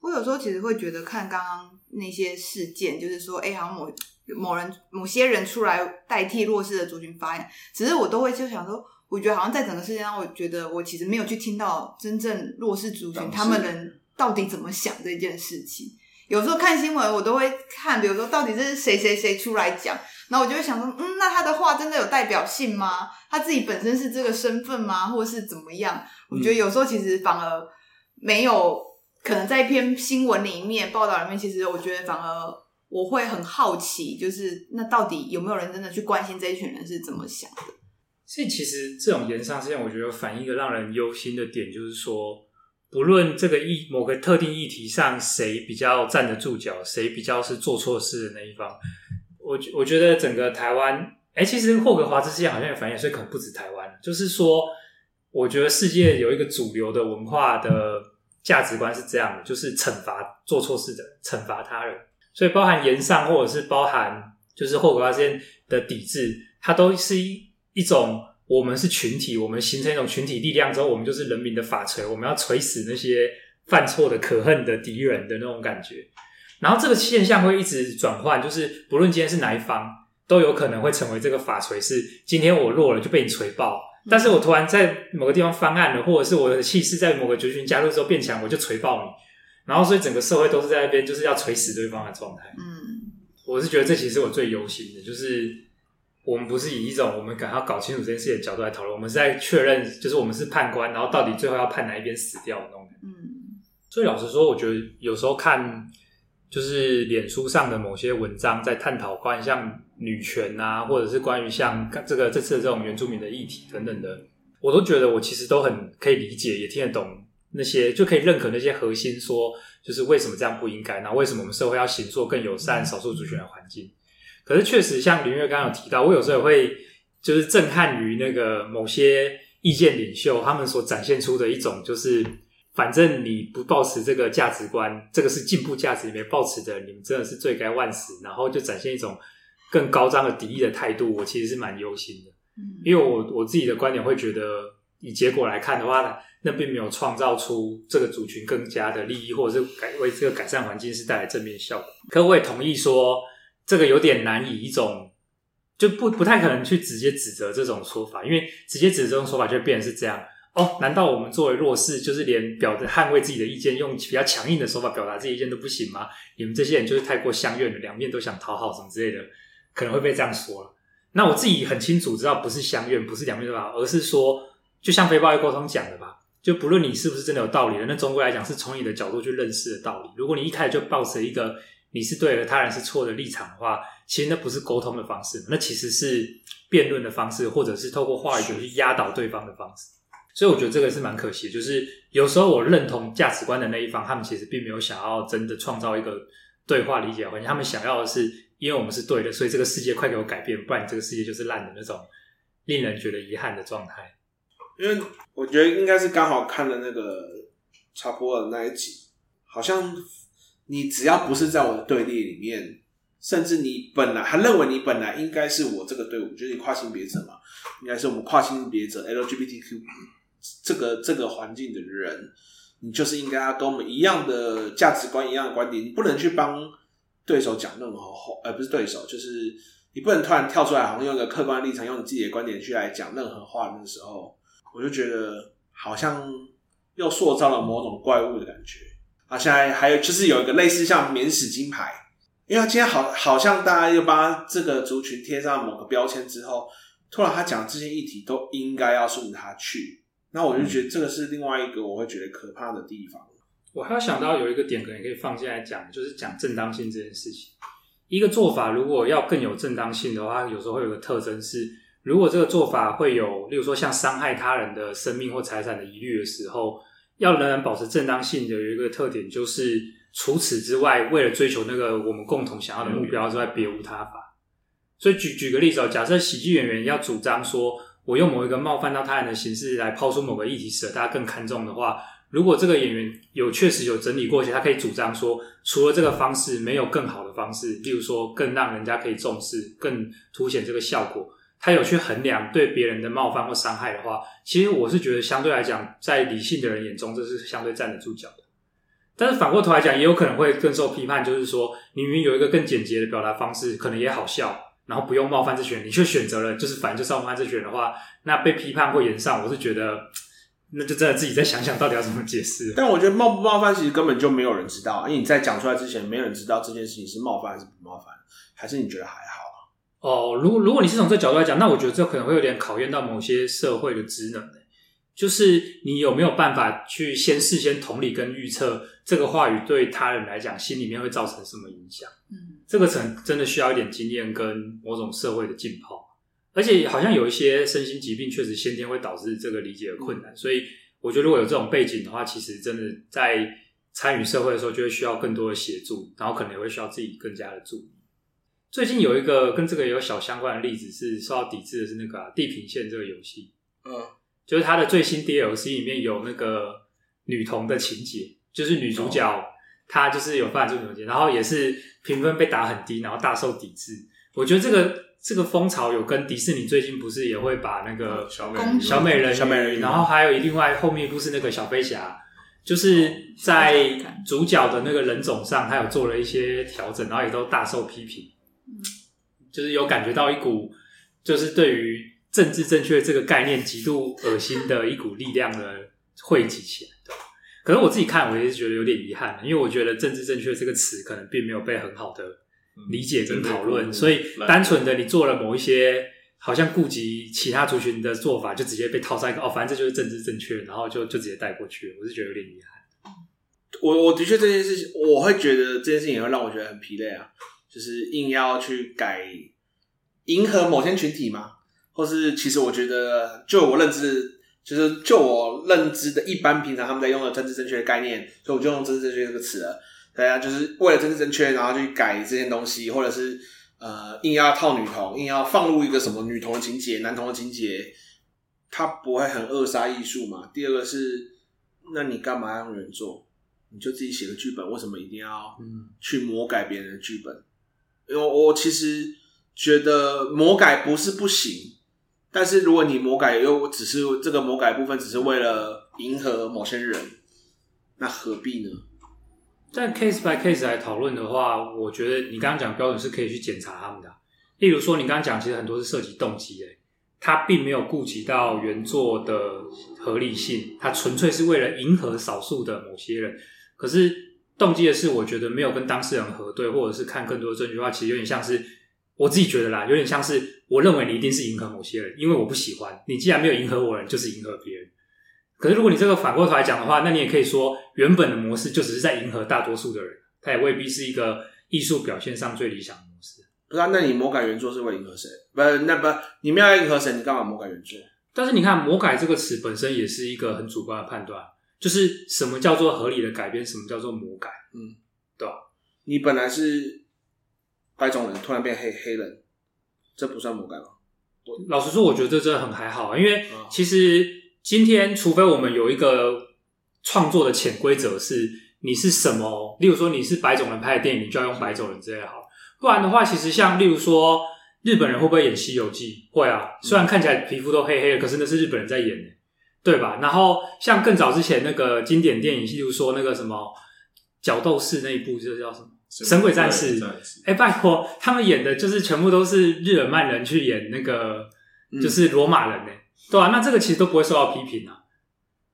我有时候其实会觉得，看刚刚那些事件，就是说，哎，好像某某人、某些人出来代替弱势的族群发言，只是我都会就想说，我觉得好像在整个世界上，我觉得我其实没有去听到真正弱势族群他们人到底怎么想这件事情。有时候看新闻，我都会看，比如说到底这是谁谁谁出来讲，然后我就会想说，嗯，那他的话真的有代表性吗？他自己本身是这个身份吗？或是怎么样？我觉得有时候其实反而没有，可能在一篇新闻里面报道里面，其实我觉得反而我会很好奇，就是那到底有没有人真的去关心这一群人是怎么想的？所以其实这种言上事件，我觉得反映一个让人忧心的点，就是说。不论这个议某个特定议题上谁比较站得住脚，谁比较是做错事的那一方，我我觉得整个台湾，哎、欸，其实霍格华兹事件好像也反映，所以可能不止台湾。就是说，我觉得世界有一个主流的文化的价值观是这样的，就是惩罚做错事的，惩罚他人。所以包含言上，或者是包含就是霍格华兹的抵制，它都是一一种。我们是群体，我们形成一种群体力量之后，我们就是人民的法锤，我们要锤死那些犯错的可恨的敌人的那种感觉。然后这个现象会一直转换，就是不论今天是哪一方，都有可能会成为这个法锤。是今天我弱了就被你锤爆，但是我突然在某个地方翻案了，或者是我的气势在某个族群加入之后变强，我就锤爆你。然后所以整个社会都是在那边就是要锤死对方的状态。嗯，我是觉得这其实是我最忧心的，就是。我们不是以一种我们想要搞清楚这件事的角度来讨论，我们是在确认，就是我们是判官，然后到底最后要判哪一边死掉的那种。嗯，所以老实说，我觉得有时候看就是脸书上的某些文章，在探讨关于像女权啊，或者是关于像这个这次的这种原住民的议题等等的，我都觉得我其实都很可以理解，也听得懂那些，就可以认可那些核心说，就是为什么这样不应该，然后为什么我们社会要行做更友善少数族群的环境。可是确实，像林月刚刚有提到，我有时候也会就是震撼于那个某些意见领袖他们所展现出的一种，就是反正你不抱持这个价值观，这个是进步价值里面抱持的，你们真的是罪该万死，然后就展现一种更高张的敌意的态度，我其实是蛮忧心的。嗯，因为我我自己的观点会觉得，以结果来看的话，那并没有创造出这个族群更加的利益，或者是改为这个改善环境是带来正面效果。可我也同意说。这个有点难以一种就不不太可能去直接指责这种说法，因为直接指责这种说法就变成是这样哦？难道我们作为弱势，就是连表的捍卫自己的意见，用比较强硬的手法表达自己意见都不行吗？你们这些人就是太过相愿了，两面都想讨好什么之类的，可能会被这样说了。那我自己很清楚知道，不是相愿，不是两面都好，而是说，就像非暴力沟通讲的吧，就不论你是不是真的有道理的，那总归来讲是从你的角度去认识的道理。如果你一开始就抱持一个。你是对的，他人是错的立场的话，其实那不是沟通的方式，那其实是辩论的方式，或者是透过话语去压倒对方的方式。所以我觉得这个是蛮可惜，就是有时候我认同价值观的那一方，他们其实并没有想要真的创造一个对话理解环境，他们想要的是，因为我们是对的，所以这个世界快给我改变，不然这个世界就是烂的那种，令人觉得遗憾的状态。因为我觉得应该是刚好看了那个查波尔那一集，好像。你只要不是在我的队列里面，甚至你本来还认为你本来应该是我这个队伍，就是你跨性别者嘛，应该是我们跨性别者 LGBTQ 这个这个环境的人，你就是应该要跟我们一样的价值观、一样的观点，你不能去帮对手讲任何话，而、不是对手，就是你不能突然跳出来，好像用一个客观立场，用你自己的观点去来讲任何话。那时候，我就觉得好像又塑造了某种怪物的感觉。啊，现在还有就是有一个类似像免死金牌，因为他今天好好像大家又帮这个族群贴上某个标签之后，突然他讲这些议题都应该要顺着他去，那我就觉得这个是另外一个我会觉得可怕的地方。我还要想到有一个点可能可以放进来讲，就是讲正当性这件事情，一个做法如果要更有正当性的话，有时候会有个特征是，如果这个做法会有，例如说像伤害他人的生命或财产的疑虑的时候，要仍然保持正当性的有一个特点就是，除此之外，为了追求那个我们共同想要的目标之外，别无他法。所以举举个例子哦，假设喜剧演员要主张说，我用某一个冒犯到他人的形式来抛出某个议题，使得大家更看重的话。如果这个演员有确实有整理过，且他可以主张说，除了这个方式，没有更好的方式，例如说更让人家可以重视、更凸显这个效果。他有去衡量对别人的冒犯或伤害的话，其实我是觉得相对来讲，在理性的人眼中，这是相对站得住脚的。但是反过头来讲，也有可能会更受批判，就是说，明明有一个更简洁的表达方式，可能也好笑，然后不用冒犯这群人，你却选择了就是反正就是要冒犯这群人的话，那被批判或言上，我是觉得。那就真的自己再想想到底要怎么解释。但我觉得冒不冒犯其实根本就没有人知道，因为你在讲出来之前，没有人知道这件事情是冒犯还是不冒犯，还是你觉得还好啊？哦，如果如果你是从这角度来讲，那我觉得这可能会有点考验到某些社会的职能，就是你有没有办法去先事先同理跟预测这个话语对他人来讲心里面会造成什么影响？嗯，这个层真的需要一点经验跟某种社会的浸泡。而且好像有一些身心疾病，确实先天会导致这个理解的困难，所以我觉得如果有这种背景的话，其实真的在参与社会的时候，就会需要更多的协助，然后可能也会需要自己更加的注意。最近有一个跟这个有小相关的例子，是受到抵制的是那个、啊《地平线》这个游戏，嗯，就是它的最新 DLC 里面有那个女童的情节，就是女主角她就是有犯这种情节，然后也是评分被打很低，然后大受抵制。我觉得这个。这个风潮有跟迪士尼最近不是也会把那个小美小美人小美人鱼，然后还有另外后面一部是那个小飞侠，就是在主角的那个人种上，他有做了一些调整，然后也都大受批评。就是有感觉到一股就是对于政治正确这个概念极度恶心的一股力量的汇集起来。可是我自己看，我也是觉得有点遗憾，因为我觉得政治正确这个词可能并没有被很好的。理解跟讨论，所以单纯的你做了某一些好像顾及其他族群的做法，就直接被套上一个哦，反正这就是政治正确，然后就就直接带过去。我是觉得有点遗憾。我我的确这件事情，我会觉得这件事情也会让我觉得很疲累啊，就是硬要去改迎合某些群体嘛，或是其实我觉得就我认知，就是就我认知的一般平常他们在用的政治正确的概念，所以我就用政治正确这个词了。对啊，就是为了政治正确，然后去改这些东西，或者是呃，硬要套女童，硬要放入一个什么女童的情节、男童的情节，它不会很扼杀艺术嘛？第二个是，那你干嘛要用人做？你就自己写个剧本，为什么一定要去魔改别人的剧本？因为我其实觉得魔改不是不行，但是如果你魔改又只是这个魔改部分只是为了迎合某些人，那何必呢？在 case by case 来讨论的话，我觉得你刚刚讲标准是可以去检查他们的。例如说，你刚刚讲其实很多是涉及动机，诶，他并没有顾及到原作的合理性，他纯粹是为了迎合少数的某些人。可是动机的事，我觉得没有跟当事人核对，或者是看更多的证据的话，其实有点像是我自己觉得啦，有点像是我认为你一定是迎合某些人，因为我不喜欢你，既然没有迎合我人，就是迎合别人。可是，如果你这个反过头来讲的话，那你也可以说，原本的模式就只是在迎合大多数的人，它也未必是一个艺术表现上最理想的模式。不是啊，那你魔改原作是为迎合谁？不，那不，你没有要迎合谁？你干嘛魔改原作？但是你看，魔改这个词本身也是一个很主观的判断，就是什么叫做合理的改编，什么叫做魔改？嗯，对吧？你本来是白种人，突然变黑黑人，这不算魔改吗？老实说，我觉得这真的很还好，因为其实。今天，除非我们有一个创作的潜规则，是你是什么，例如说你是白种人拍的电影，你就要用白种人之类的好。不然的话，其实像例如说日本人会不会演《西游记》？会啊，虽然看起来皮肤都黑黑的，可是那是日本人在演的，对吧？然后像更早之前那个经典电影，例如说那个什么角斗士那一部，就叫什么《神鬼战士》。哎，拜托，他们演的就是全部都是日耳曼人去演那个，就是罗马人呢。对啊，那这个其实都不会受到批评啊。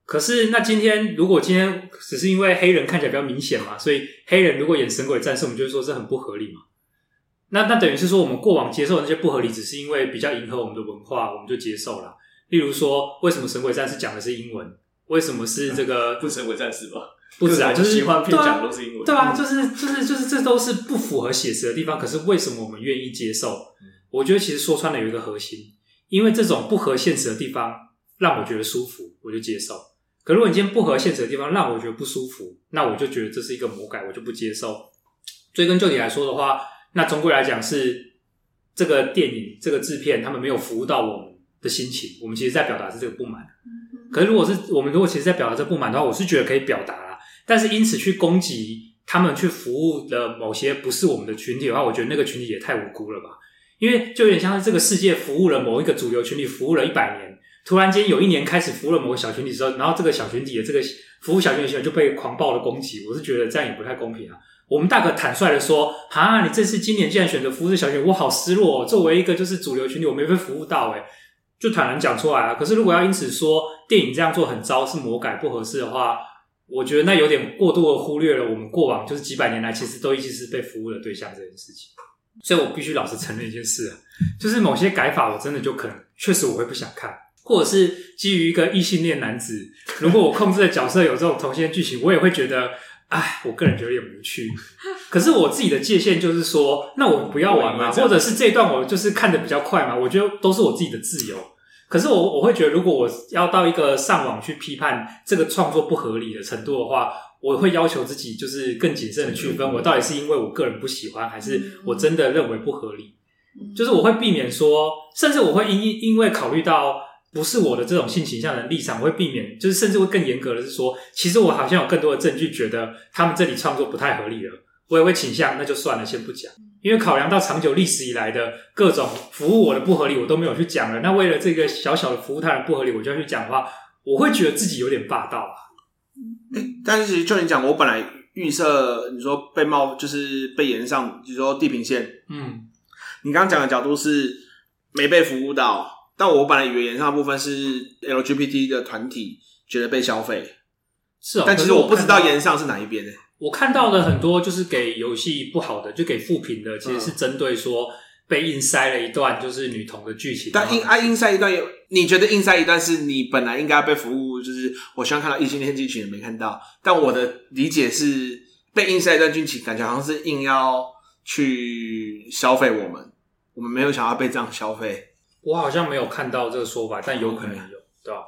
可是，那今天如果今天只是因为黑人看起来比较明显嘛，所以黑人如果演神鬼战士，我们就会说这很不合理嘛。那那等于是说，我们过往接受的那些不合理，只是因为比较迎合我们的文化，我们就接受了。例如说，为什么神鬼战士讲的是英文？为什么是这个？不神鬼战士吧？不止啊，就是喜欢片讲都是英文，对啊，就是就是就是这都是不符合写实的地方。可是为什么我们愿意接受？我觉得其实说穿了有一个核心，因为这种不合现实的地方让我觉得舒服，我就接受。可如果你今天不合现实的地方让我觉得不舒服，那我就觉得这是一个魔改，我就不接受。追根究底来说的话，那总归来讲是这个电影这个制片他们没有服务到我们的心情，我们其实在表达是这个不满。可是如果是我们如果其实在表达这不满的话，我是觉得可以表达啦。但是因此去攻击他们去服务的某些不是我们的群体的话，我觉得那个群体也太无辜了吧？因为就有点像是这个世界服务了某一个主流群体，服务了一百年，突然间有一年开始服务了某个小群体之后，然后这个小群体的这个服务小群体就被狂暴的攻击，我是觉得这样也不太公平啊。我们大可坦率的说，哈，你这次今年竟然选择服务这小群体，我好失落哦。作为一个就是主流群体，我没被服务到，诶就坦然讲出来啊。可是如果要因此说电影这样做很糟，是魔改不合适的话，我觉得那有点过度的忽略了我们过往就是几百年来其实都一直是被服务的对象这件事情。所以我必须老实承认一件事啊，就是某些改法我真的就可能确实我会不想看，或者是基于一个异性恋男子，如果我控制的角色有这种同性恋剧情，我也会觉得。哎，我个人觉得有点无趣。可是我自己的界限就是说，那我不要玩嘛，或者是这一段我就是看的比较快嘛，我觉得都是我自己的自由。可是我我会觉得，如果我要到一个上网去批判这个创作不合理的程度的话，我会要求自己就是更谨慎的区分，我到底是因为我个人不喜欢，还是我真的认为不合理。就是我会避免说，甚至我会因因为考虑到。不是我的这种性倾向的立场，我会避免，就是甚至会更严格的是说，其实我好像有更多的证据，觉得他们这里创作不太合理了，我也会倾向那就算了，先不讲，因为考量到长久历史以来的各种服务我的不合理，我都没有去讲了。那为了这个小小的服务他人不合理，我就要去讲的话，我会觉得自己有点霸道啊。欸、但是其实就你讲，我本来预设你说被冒就是被延上，就是说地平线，嗯，你刚刚讲的角度是没被服务到。但我本来以为延上的部分是 LGBT 的团体觉得被消费，是哦。但其实我不知道延上是哪一边呢？我看到的很多就是给游戏不好的，就给负评的，其实是针对说被硬塞了一段就是女童的剧情。但硬啊硬塞一段有，你觉得硬塞一段是你本来应该被服务，就是我希望看到异性恋剧情也没看到。但我的理解是，被硬塞一段剧情，感觉好像是硬要去消费我们，我们没有想要被这样消费。我好像没有看到这个说法，但有可能有，对吧？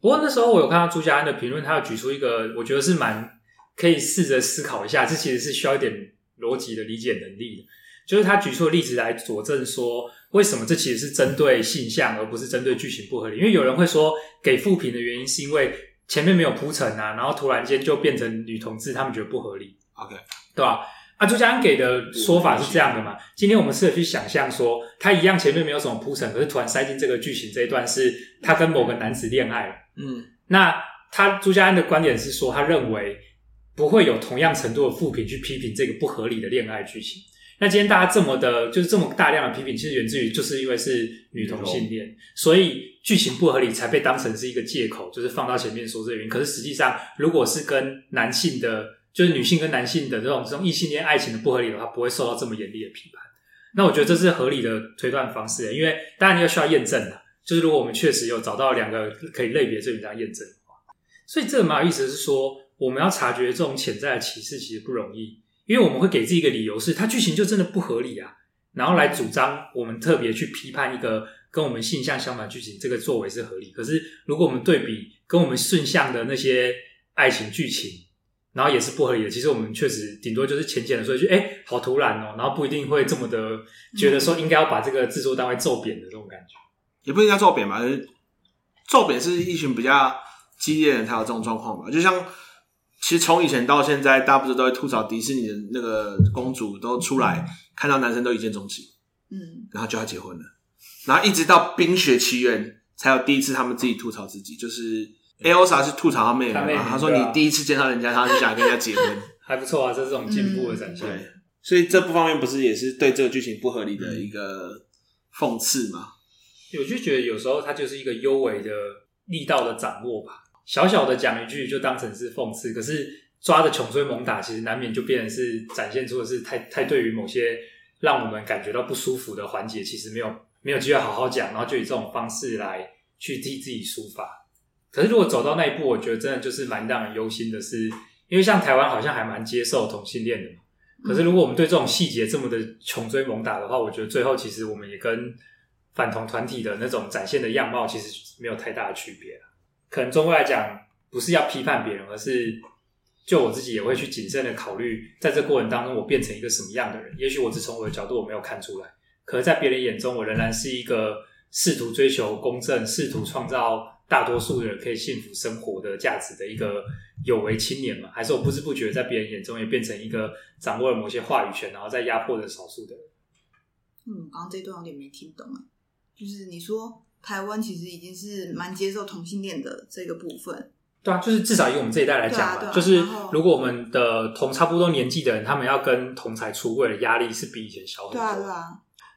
不过那时候我有看到朱家安的评论，他有举出一个，我觉得是蛮可以试着思考一下，这其实是需要一点逻辑的理解能力的。就是他举出的例子来佐证说，为什么这其实是针对性向，而不是针对剧情不合理。因为有人会说，给负评的原因是因为前面没有铺陈啊，然后突然间就变成女同志，他们觉得不合理。OK，对吧？啊，朱家安给的说法是这样的嘛？今天我们试着去想象说，他一样前面没有什么铺陈，可是突然塞进这个剧情这一段，是他跟某个男子恋爱了。嗯，那他朱家安的观点是说，他认为不会有同样程度的负评去批评这个不合理的恋爱剧情。那今天大家这么的，就是这么大量的批评，其实源自于就是因为是女同性恋，所以剧情不合理才被当成是一个借口，就是放到前面说这个原因。可是实际上，如果是跟男性的。就是女性跟男性的这种这种异性恋爱情的不合理的话，不会受到这么严厉的批判。那我觉得这是合理的推断方式，因为当然你要需要验证的，就是如果我们确实有找到两个可以类别证明这样验证的话，所以这个蛮有意思是说，我们要察觉这种潜在的歧视其实不容易，因为我们会给自己一个理由是它剧情就真的不合理啊，然后来主张我们特别去批判一个跟我们性向相反的剧情，这个作为是合理。可是如果我们对比跟我们顺向的那些爱情剧情，然后也是不合理的。其实我们确实顶多就是浅浅的说一句：“哎，好突然哦。”然后不一定会这么的觉得说应该要把这个制作单位揍扁的这种感觉，也不应该揍扁吧？揍扁是一群比较激烈的人才有这种状况吧？就像其实从以前到现在，大家不是都会吐槽迪士尼的那个公主都出来看到男生都一见钟情，嗯，然后就要结婚了，然后一直到《冰雪奇缘》才有第一次他们自己吐槽自己，就是。Elsa 是吐槽他妹妹嘛？他，说：“你第一次见到人家，他就想跟人家结婚，还不错啊，这是种进步的展现。嗯”对，所以这部方面不是也是对这个剧情不合理的一个讽刺吗？我就觉得有时候它就是一个幽微的力道的掌握吧，小小的讲一句就当成是讽刺，可是抓的穷追猛打，其实难免就变成是展现出的是太太对于某些让我们感觉到不舒服的环节，其实没有没有机会好好讲，然后就以这种方式来去替自己抒发。可是，如果走到那一步，我觉得真的就是蛮让人忧心的是，因为像台湾好像还蛮接受同性恋的。可是如果我们对这种细节这么的穷追猛打的话，我觉得最后其实我们也跟反同团体的那种展现的样貌其实没有太大的区别了。可能中国来讲，不是要批判别人，而是就我自己也会去谨慎的考虑，在这过程当中我变成一个什么样的人。也许我只从我的角度我没有看出来，可是在别人眼中，我仍然是一个试图追求公正、试图创造大多数人可以幸福生活的价值的一个有为青年嘛？还是我不知不觉在别人眼中也变成一个掌握了某些话语权，然后在压迫着少数的人？嗯，刚刚这段有点没听懂啊，就是你说。台湾其实已经是蛮接受同性恋的这个部分，对啊，就是至少以我们这一代来讲嘛，啊啊、就是如果我们的同差不多年纪的人，他们要跟同才出柜的压力是比以前小很多。对啊，对啊。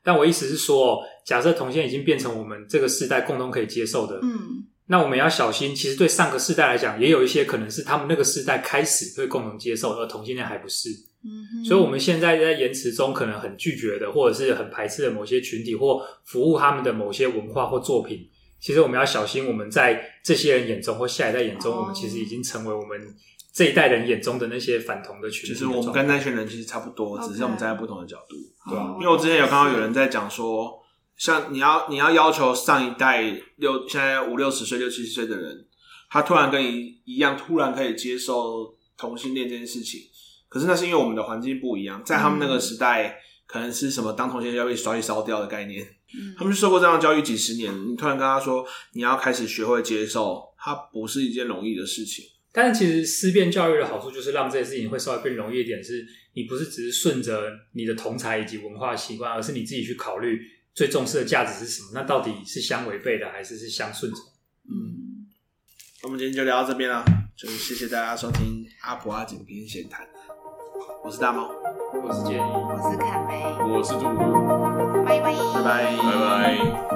但我意思是说，假设同性已经变成我们这个世代共同可以接受的，嗯，那我们要小心。其实对上个世代来讲，也有一些可能是他们那个世代开始会共同接受，而同性恋还不是。嗯，所以我们现在在言辞中可能很拒绝的，或者是很排斥的某些群体，或服务他们的某些文化或作品，其实我们要小心，我们在这些人眼中或下一代眼中，哦、我们其实已经成为我们这一代人眼中的那些反同的群体。其实我们跟那群人其实差不多只是我们站在不同的角度，对因为我之前有看到有人在讲说，像你要你要要求上一代六现在五六十岁、六七十岁的人，他突然跟你一样，突然可以接受同性恋这件事情。可是那是因为我们的环境不一样，在他们那个时代，嗯、可能是什么当同性恋要被刷去烧掉的概念。嗯，他们受过这样的教育几十年，你突然跟他说你要开始学会接受，它不是一件容易的事情。但是其实思辨教育的好处就是让这些事情会稍微更容易一点，是你不是只是顺着你的同才以及文化习惯，而是你自己去考虑最重视的价值是什么？那到底是相违背的，还是是相顺从？嗯，我们今天就聊到这边了，就是谢谢大家收听阿婆阿井边闲谈。我是大猫，我是建议，我是凯梅，我是杜杜，拜拜，拜拜，拜拜。